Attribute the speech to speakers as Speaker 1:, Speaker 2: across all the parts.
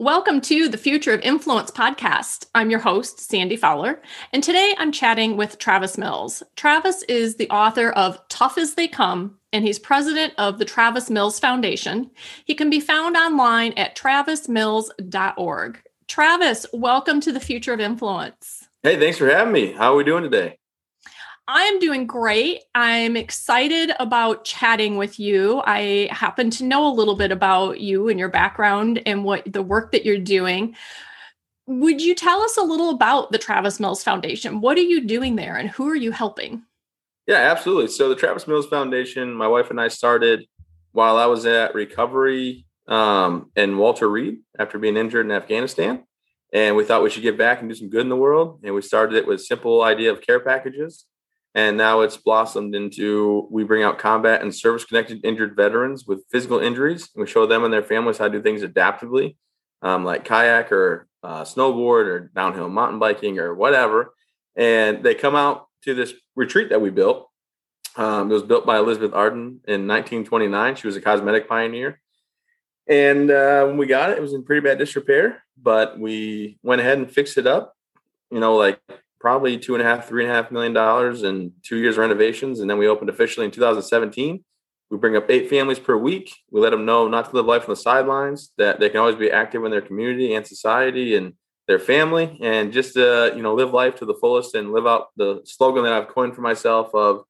Speaker 1: Welcome to the Future of Influence podcast. I'm your host, Sandy Fowler, and today I'm chatting with Travis Mills. Travis is the author of Tough as They Come, and he's president of the Travis Mills Foundation. He can be found online at travismills.org. Travis, welcome to the Future of Influence.
Speaker 2: Hey, thanks for having me. How are we doing today?
Speaker 1: I'm doing great. I'm excited about chatting with you. I happen to know a little bit about you and your background and what the work that you're doing. Would you tell us a little about the Travis Mills Foundation? What are you doing there and who are you helping?
Speaker 2: Yeah, absolutely. So, the Travis Mills Foundation, my wife and I started while I was at recovery um, in Walter Reed after being injured in Afghanistan. And we thought we should give back and do some good in the world. And we started it with a simple idea of care packages and now it's blossomed into we bring out combat and service connected injured veterans with physical injuries. We show them and their families how to do things adaptively um, like kayak or uh, snowboard or downhill mountain biking or whatever. And they come out to this retreat that we built. Um, it was built by elizabeth arden in 1929 she was a cosmetic pioneer. And uh, when we got it it was in pretty bad disrepair but we went ahead and fixed it up you know like probably two and a half, three and a half million dollars in two years renovations. And then we opened officially in 2017. We bring up eight families per week. We let them know not to live life on the sidelines, that they can always be active in their community and society and their family, and just to, you know, live life to the fullest and live out the slogan that I've coined for myself of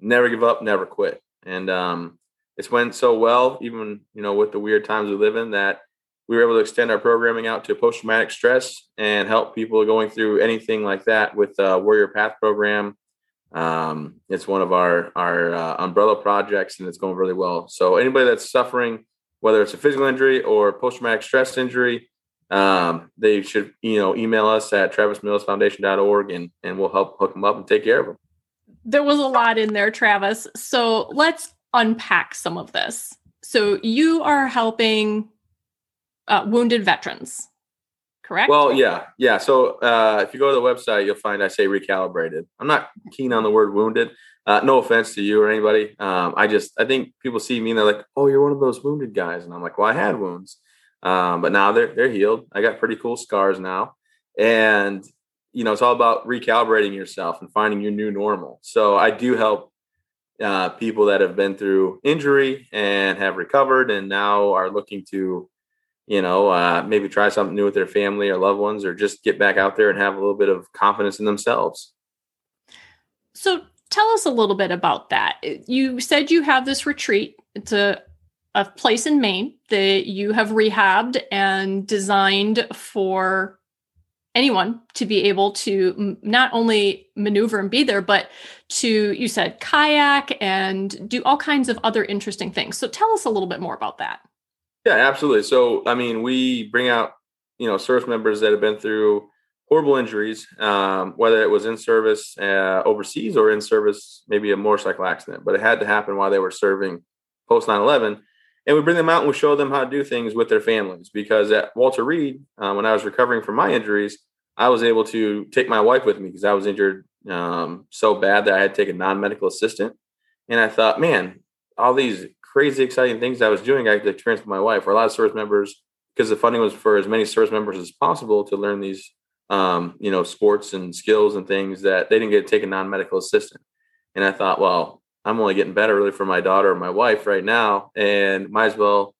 Speaker 2: never give up, never quit. And um, it's went so well, even, you know, with the weird times we live in that we were able to extend our programming out to post traumatic stress and help people going through anything like that with the Warrior Path program. Um, it's one of our our uh, umbrella projects, and it's going really well. So anybody that's suffering, whether it's a physical injury or post traumatic stress injury, um, they should you know email us at travismillsfoundation.org, and and we'll help hook them up and take care of them.
Speaker 1: There was a lot in there, Travis. So let's unpack some of this. So you are helping uh, wounded veterans, correct?
Speaker 2: Well, yeah, yeah. So uh, if you go to the website, you'll find I say recalibrated. I'm not keen on the word wounded. Uh, no offense to you or anybody. Um, I just I think people see me and they're like, "Oh, you're one of those wounded guys," and I'm like, "Well, I had wounds, um, but now they're they're healed. I got pretty cool scars now, and you know it's all about recalibrating yourself and finding your new normal. So I do help uh, people that have been through injury and have recovered and now are looking to you know, uh, maybe try something new with their family or loved ones, or just get back out there and have a little bit of confidence in themselves.
Speaker 1: So, tell us a little bit about that. You said you have this retreat. It's a a place in Maine that you have rehabbed and designed for anyone to be able to not only maneuver and be there, but to, you said, kayak and do all kinds of other interesting things. So tell us a little bit more about that.
Speaker 2: Yeah, absolutely. So, I mean, we bring out, you know, service members that have been through horrible injuries, um, whether it was in service uh, overseas or in service, maybe a motorcycle accident, but it had to happen while they were serving post 9 11. And we bring them out and we show them how to do things with their families. Because at Walter Reed, uh, when I was recovering from my injuries, I was able to take my wife with me because I was injured um, so bad that I had to take a non medical assistant. And I thought, man, all these crazy exciting things I was doing, I could experience with my wife. Or a lot of service members, because the funding was for as many service members as possible to learn these, um, you know, sports and skills and things that they didn't get to take a non-medical assistant. And I thought, well, I'm only getting better really for my daughter and my wife right now, and might as well,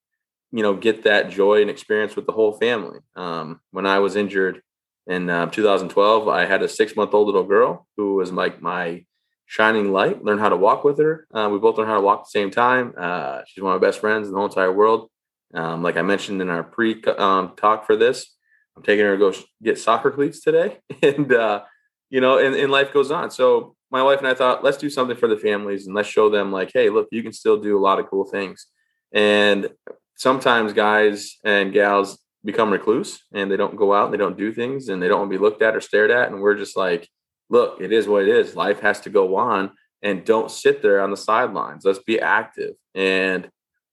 Speaker 2: you know, get that joy and experience with the whole family. Um, when I was injured in uh, 2012, I had a six-month-old little girl who was like my shining light, learn how to walk with her. Uh, we both learn how to walk at the same time. Uh, she's one of my best friends in the whole entire world. Um, like I mentioned in our pre um, talk for this, I'm taking her to go get soccer cleats today. and, uh, you know, and, and life goes on. So my wife and I thought, let's do something for the families and let's show them like, hey, look, you can still do a lot of cool things. And sometimes guys and gals become recluse and they don't go out and they don't do things and they don't want to be looked at or stared at. And we're just like, look, it is what it is. Life has to go on and don't sit there on the sidelines. Let's be active. And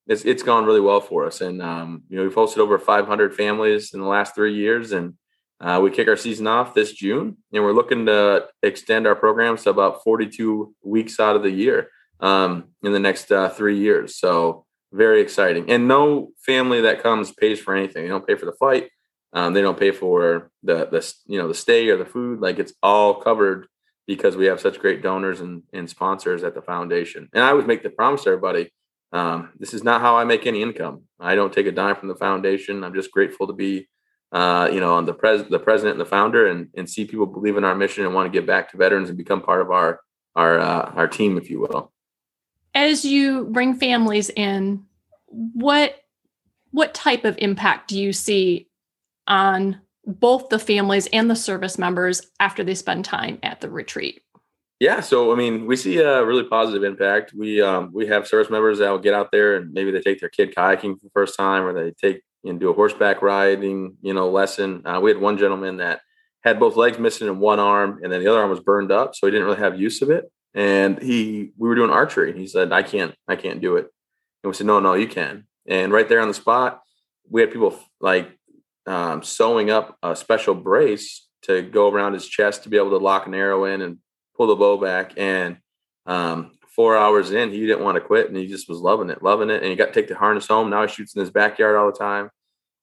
Speaker 2: it's, it's gone really well for us. And, um, you know, we've hosted over 500 families in the last three years. And uh, we kick our season off this June. And we're looking to extend our programs to about 42 weeks out of the year um, in the next uh, three years. So very exciting. And no family that comes pays for anything. They don't pay for the flight. Um, they don't pay for the the you know the stay or the food. Like it's all covered because we have such great donors and, and sponsors at the foundation. And I always make the promise to everybody: um, this is not how I make any income. I don't take a dime from the foundation. I'm just grateful to be, uh, you know, on the pres the president and the founder, and and see people believe in our mission and want to give back to veterans and become part of our our uh, our team, if you will.
Speaker 1: As you bring families in, what what type of impact do you see on both the families and the service members after they spend time at the retreat?
Speaker 2: Yeah, so I mean, we see a really positive impact. We um, we have service members that will get out there and maybe they take their kid kayaking for the first time, or they take and do a horseback riding, you know, lesson. Uh, we had one gentleman that had both legs missing and one arm, and then the other arm was burned up, so he didn't really have use of it. And he, we were doing archery, and he said, "I can't, I can't do it." And we said, "No, no, you can." And right there on the spot, we had people like um, sewing up a special brace to go around his chest to be able to lock an arrow in and pull the bow back. And um, four hours in, he didn't want to quit, and he just was loving it, loving it. And he got to take the harness home. Now he shoots in his backyard all the time.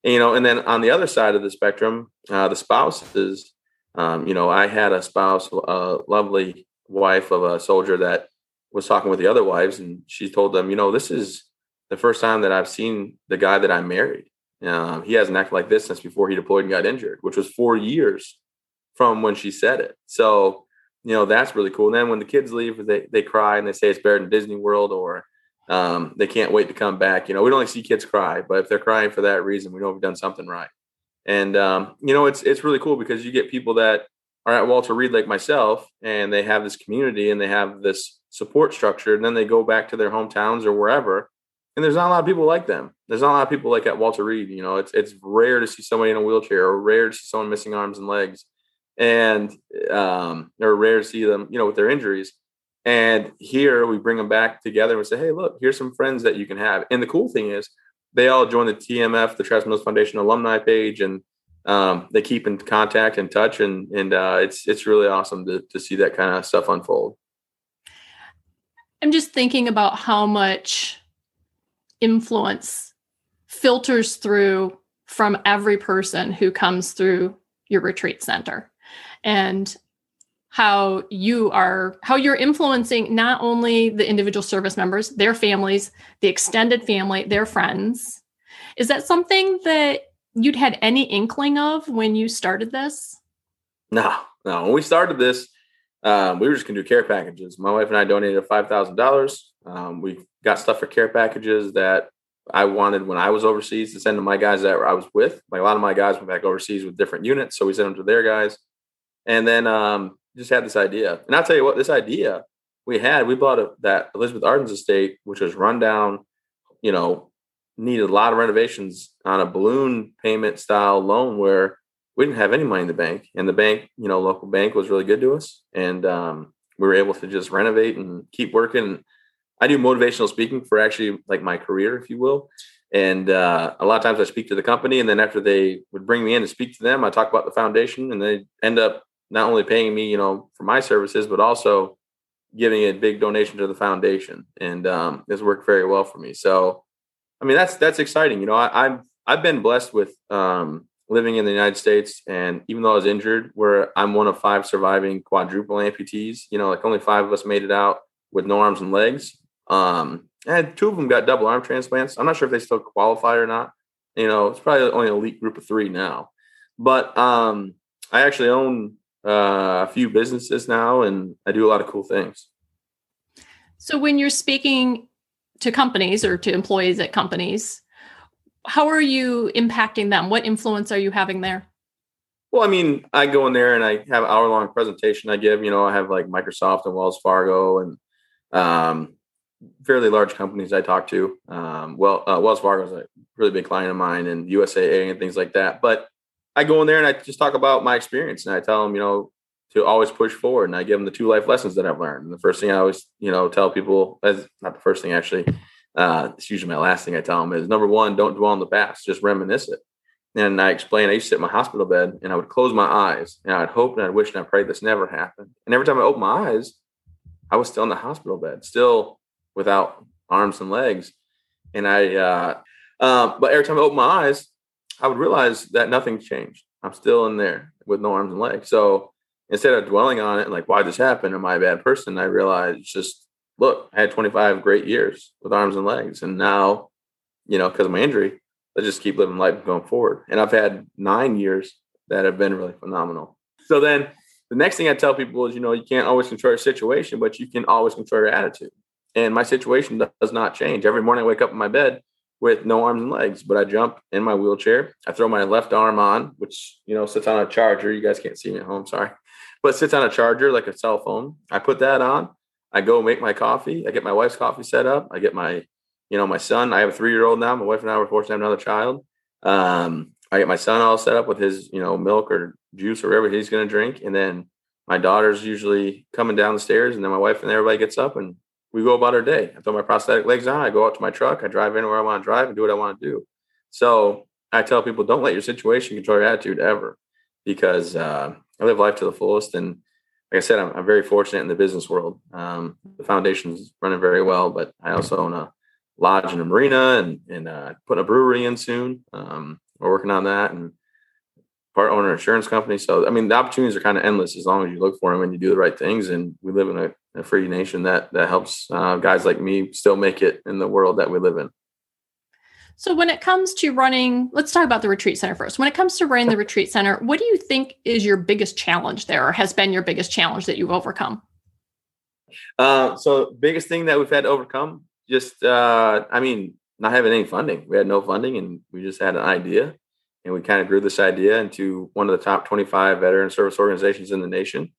Speaker 2: And, you know, and then on the other side of the spectrum, uh, the spouses. Um, you know, I had a spouse, a lovely wife of a soldier that was talking with the other wives, and she told them, you know, this is the first time that I've seen the guy that I married um, he hasn't acted like this since before he deployed and got injured, which was four years from when she said it. So, you know, that's really cool. And then when the kids leave, they, they cry and they say it's better than Disney World or um, they can't wait to come back. You know, we don't like see kids cry, but if they're crying for that reason, we know we've done something right. And, um, you know, it's, it's really cool because you get people that are at Walter Reed like myself and they have this community and they have this support structure. And then they go back to their hometowns or wherever and there's not a lot of people like them. There's not a lot of people like at Walter Reed. You know, it's it's rare to see somebody in a wheelchair or rare to see someone missing arms and legs, and um, or rare to see them, you know, with their injuries. And here we bring them back together and we say, hey, look, here's some friends that you can have. And the cool thing is, they all join the TMF, the Travis Mills Foundation alumni page, and um, they keep in contact and touch, and and uh, it's it's really awesome to to see that kind of stuff unfold.
Speaker 1: I'm just thinking about how much influence filters through from every person who comes through your retreat center. And how you are how you're influencing not only the individual service members their families the extended family their friends. Is that something that you'd had any inkling of when you started this?
Speaker 2: No no. When we started this um, we were just going to do care packages. My wife and i donated $5000 um, we got stuff for care packages that I wanted when I was overseas to send to my guys that I was with. Like a lot of my guys went back overseas with different units, so we sent them to their guys. And then um, just had this idea. And I'll tell you what, this idea we had, we bought a, that Elizabeth Arden's estate, which was run down, you know, needed a lot of renovations on a balloon payment style loan where we didn't have any money in the bank. And the bank, you know, local bank was really good to us. And um, we were able to just renovate and keep working. I do motivational speaking for actually like my career, if you will. And uh, a lot of times I speak to the company, and then after they would bring me in to speak to them, I talk about the foundation, and they end up not only paying me, you know, for my services, but also giving a big donation to the foundation, and um, it's worked very well for me. So, I mean, that's that's exciting. You know, I, have I've been blessed with um, living in the United States, and even though I was injured, where I'm one of five surviving quadruple amputees, you know, like only five of us made it out with no arms and legs. Um, and two of them got double arm transplants. I'm not sure if they still qualify or not. You know, it's probably only an elite group of three now. But um, I actually own uh, a few businesses now, and I do a lot of cool things.
Speaker 1: So when you're speaking to companies or to employees at companies, how are you impacting them? What influence are you having there?
Speaker 2: Well, I mean, I go in there and I have an hour long presentation I give. You know, I have like Microsoft and Wells Fargo and um, fairly large companies I talk to. Um, well, uh, Wells Fargo is a really big client of mine, and USAA and things like that. But I go in there and I just talk about my experience, and I tell them, you know, to always push forward. And I give them the two life lessons that I've learned. And the first thing I always, you know, tell people as not the first thing actually, uh, it's usually my last thing I tell them is number one, don't dwell on the past, just reminisce it. And I explained, I used to sit in my hospital bed and I would close my eyes and I'd hope and I'd wish and I prayed this never happened. And every time I opened my eyes, I was still in the hospital bed, still without arms and legs. And I, uh, um, but every time I opened my eyes, I would realize that nothing changed. I'm still in there with no arms and legs. So instead of dwelling on it and like, why this happened? Am I a bad person? I realized just, look, I had 25 great years with arms and legs. And now, you know, because of my injury, I just keep living life going forward. And I've had nine years that have been really phenomenal. So then the next thing I tell people is, you know, you can't always control your situation, but you can always control your attitude. And my situation does not change. Every morning I wake up in my bed with no arms and legs, but I jump in my wheelchair. I throw my left arm on, which, you know, sits on a charger. You guys can't see me at home, sorry, but sits on a charger like a cell phone. I put that on. I go make my coffee. I get my wife's coffee set up. I get my you know, my son, I have a three year old now. My wife and I were fortunate to have another child. Um, I get my son all set up with his, you know, milk or juice or whatever he's going to drink. And then my daughter's usually coming down the stairs. And then my wife and everybody gets up and we go about our day. I throw my prosthetic legs on. I go out to my truck. I drive anywhere I want to drive and do what I want to do. So I tell people, don't let your situation control your attitude ever because uh, I live life to the fullest. And like I said, I'm, I'm very fortunate in the business world. Um, the foundation's running very well, but I also own a lodge in a marina and, and uh, a brewery in soon. Um, we're working on that and part owner insurance company. So, I mean, the opportunities are kind of endless as long as you look for them and you do the right things. And we live in a, a free nation that, that helps uh, guys like me still make it in the world that we live in.
Speaker 1: So, when it comes to running, let's talk about the retreat center first. When it comes to running the retreat center, what do you think is your biggest challenge there or has been your biggest challenge that you've overcome?
Speaker 2: Uh, so, biggest thing that we've had to overcome just uh, I mean, not having any funding. We had no funding, and we just had an idea, and we kind of grew this idea into one of the top 25 veteran service organizations in the nation.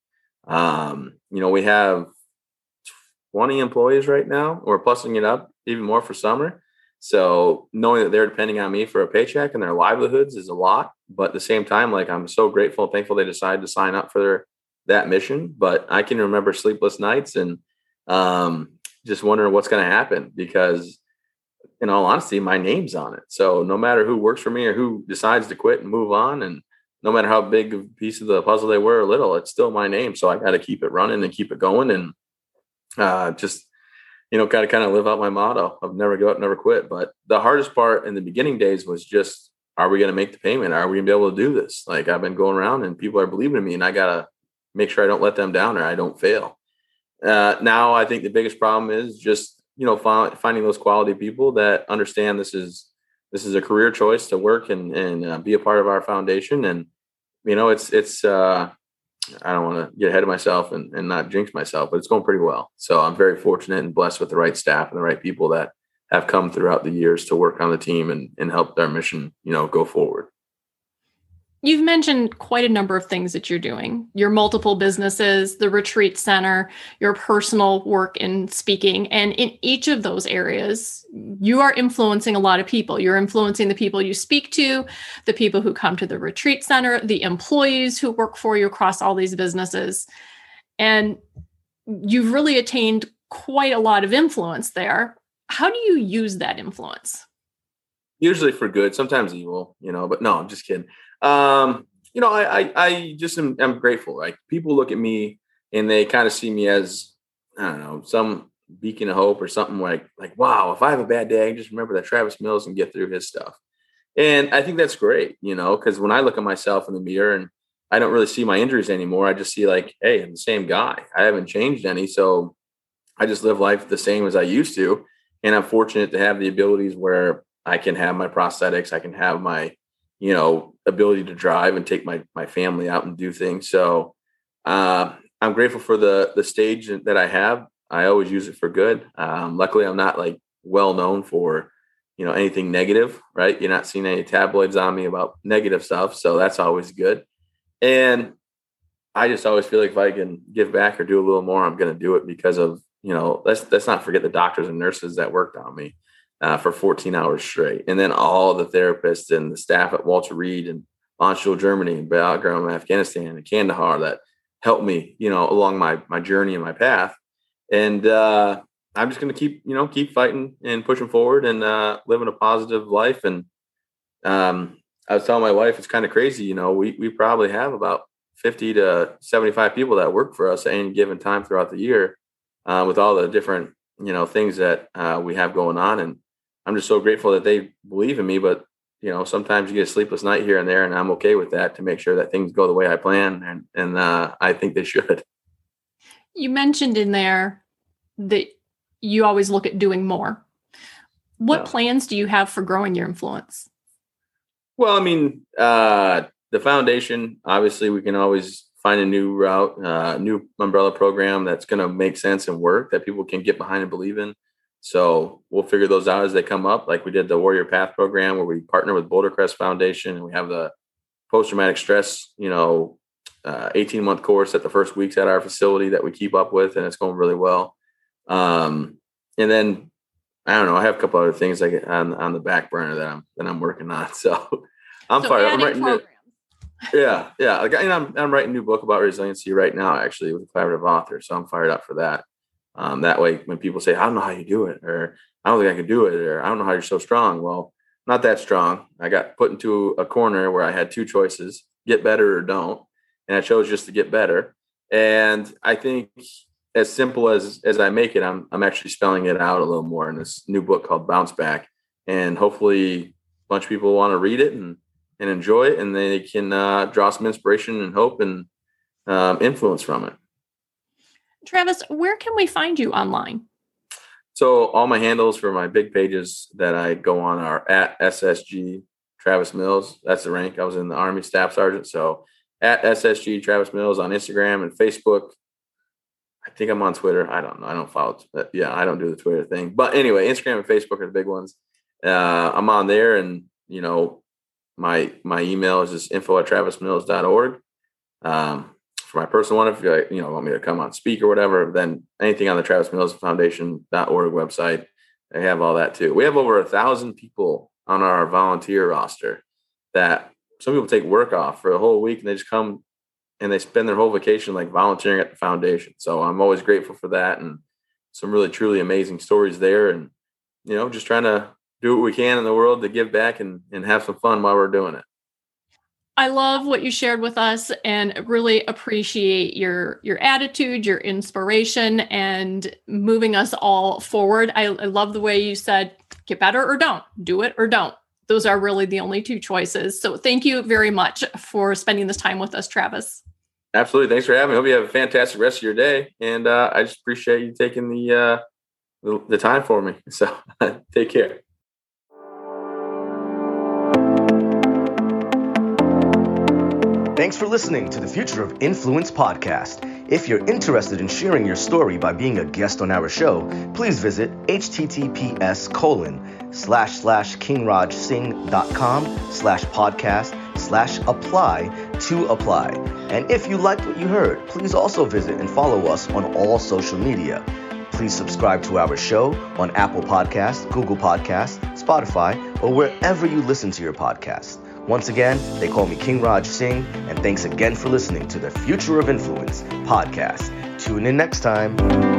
Speaker 2: Um, you know, we have 20 employees right now. We're plussing it up even more for summer. So knowing that they're depending on me for a paycheck and their livelihoods is a lot. But at the same time, like I'm so grateful and thankful they decided to sign up for their that mission. But I can remember sleepless nights and um, just wondering what's going to happen because in all honesty my name's on it. So no matter who works for me or who decides to quit and move on and no matter how big a piece of the puzzle they were or little it's still my name. So i got to keep it running and keep it going and uh, just you know kind of kind of live out my motto of never give up never quit. But the hardest part in the beginning days was just are we going to make the payment? Are we going to be able to do this? Like i've been going around and people are believing in me and i got to make sure i don't let them down or i don't fail. Uh, now I think the biggest problem is just you know finding those quality people that understand this is this is a career choice to work and and uh, be a part of our foundation and you know it's it's uh, I don't want to get ahead of myself and, and not jinx myself, but it's going pretty well. So I'm very fortunate and blessed with the right staff and the right people that have come throughout the years to work on the team and, and help their mission, you know, go forward.
Speaker 1: You've mentioned quite a number of things that you're doing your multiple businesses, the retreat center, your personal work in speaking. And in each of those areas, you are influencing a lot of people. You're influencing the people you speak to, the people who come to the retreat center, the employees who work for you across all these businesses. And you've really attained quite a lot of influence there. How do you use that influence?
Speaker 2: Usually for good, sometimes evil, you know, but no, I'm just kidding um, you know, I, I, I just am I'm grateful. Like people look at me and they kind of see me as, I don't know, some beacon of hope or something like, like, wow, if I have a bad day, I just remember that Travis Mills and get through his stuff. And I think that's great, you know, because when I look at myself in the mirror and I don't really see my injuries anymore, I just see like, hey, I'm the same guy. I haven't changed any. So I just live life the same as I used to. And I'm fortunate to have the abilities where I can have my prosthetics, I can have my you know, ability to drive and take my my family out and do things. So uh, I'm grateful for the the stage that I have. I always use it for good. Um, luckily, I'm not like well known for you know anything negative, right? You're not seeing any tabloids on me about negative stuff, so that's always good. And I just always feel like if I can give back or do a little more, I'm going to do it because of you know let's let's not forget the doctors and nurses that worked on me uh, for 14 hours straight. And then all the therapists and the staff at Walter Reed and Landstuhl, Germany, and Bagram, Afghanistan, and Kandahar that helped me, you know, along my my journey and my path. And uh, I'm just going to keep, you know, keep fighting and pushing forward and uh, living a positive life. And um, I was telling my wife, it's kind of crazy. You know, we we probably have about 50 to 75 people that work for us at any given time throughout the year, uh, with all the different, you know, things that uh, we have going on. And I'm just so grateful that they believe in me. But you know, sometimes you get a sleepless night here and there, and I'm okay with that to make sure that things go the way I plan, and and uh, I think they should.
Speaker 1: You mentioned in there that you always look at doing more. What yeah. plans do you have for growing your influence?
Speaker 2: Well, I mean, uh, the foundation. Obviously, we can always find a new route, uh, new umbrella program that's going to make sense and work that people can get behind and believe in. So we'll figure those out as they come up. Like we did the Warrior Path program where we partner with Boulder Crest Foundation and we have the post traumatic stress, you know, uh, 18 month course at the first weeks at our facility that we keep up with, and it's going really well. Um, and then I don't know, I have a couple other things like on on the back burner that I'm that I'm working on. So I'm so fired up. I'm writing new, yeah, yeah. Like, and I'm I'm writing a new book about resiliency right now, actually, with a collaborative author. So I'm fired up for that. Um, that way, when people say, I don't know how you do it, or I don't think I can do it, or I don't know how you're so strong. Well, not that strong. I got put into a corner where I had two choices get better or don't. And I chose just to get better. And I think as simple as as I make it, I'm I'm actually spelling it out a little more in this new book called Bounce Back. And hopefully a bunch of people want to read it and and enjoy it and they can uh, draw some inspiration and hope and um, influence from it.
Speaker 1: Travis, where can we find you online?
Speaker 2: So all my handles for my big pages that I go on are at SSG Travis Mills. That's the rank. I was in the Army Staff Sergeant. So at SSG Travis Mills on Instagram and Facebook. I think I'm on Twitter. I don't know. I don't follow. Yeah, I don't do the Twitter thing. But anyway, Instagram and Facebook are the big ones. Uh, I'm on there, and you know, my my email is just info at travismills.org. Um, for my personal one, if you like, you know want me to come on speak or whatever, then anything on the Travis Mills Foundation.org website, they have all that too. We have over a thousand people on our volunteer roster that some people take work off for a whole week and they just come and they spend their whole vacation like volunteering at the foundation. So I'm always grateful for that and some really truly amazing stories there and you know just trying to do what we can in the world to give back and, and have some fun while we're doing it.
Speaker 1: I love what you shared with us and really appreciate your your attitude, your inspiration, and moving us all forward. I, I love the way you said, get better or don't, do it or don't. Those are really the only two choices. So thank you very much for spending this time with us, Travis.
Speaker 2: Absolutely. Thanks for having me. Hope you have a fantastic rest of your day. And uh, I just appreciate you taking the, uh, the, the time for me. So take care.
Speaker 3: Thanks for listening to the Future of Influence podcast. If you're interested in sharing your story by being a guest on our show, please visit https colon slash slash kingrajsingh.com slash podcast slash apply to apply. And if you liked what you heard, please also visit and follow us on all social media. Please subscribe to our show on Apple Podcasts, Google Podcasts, Spotify, or wherever you listen to your podcast. Once again, they call me King Raj Singh, and thanks again for listening to the Future of Influence podcast. Tune in next time.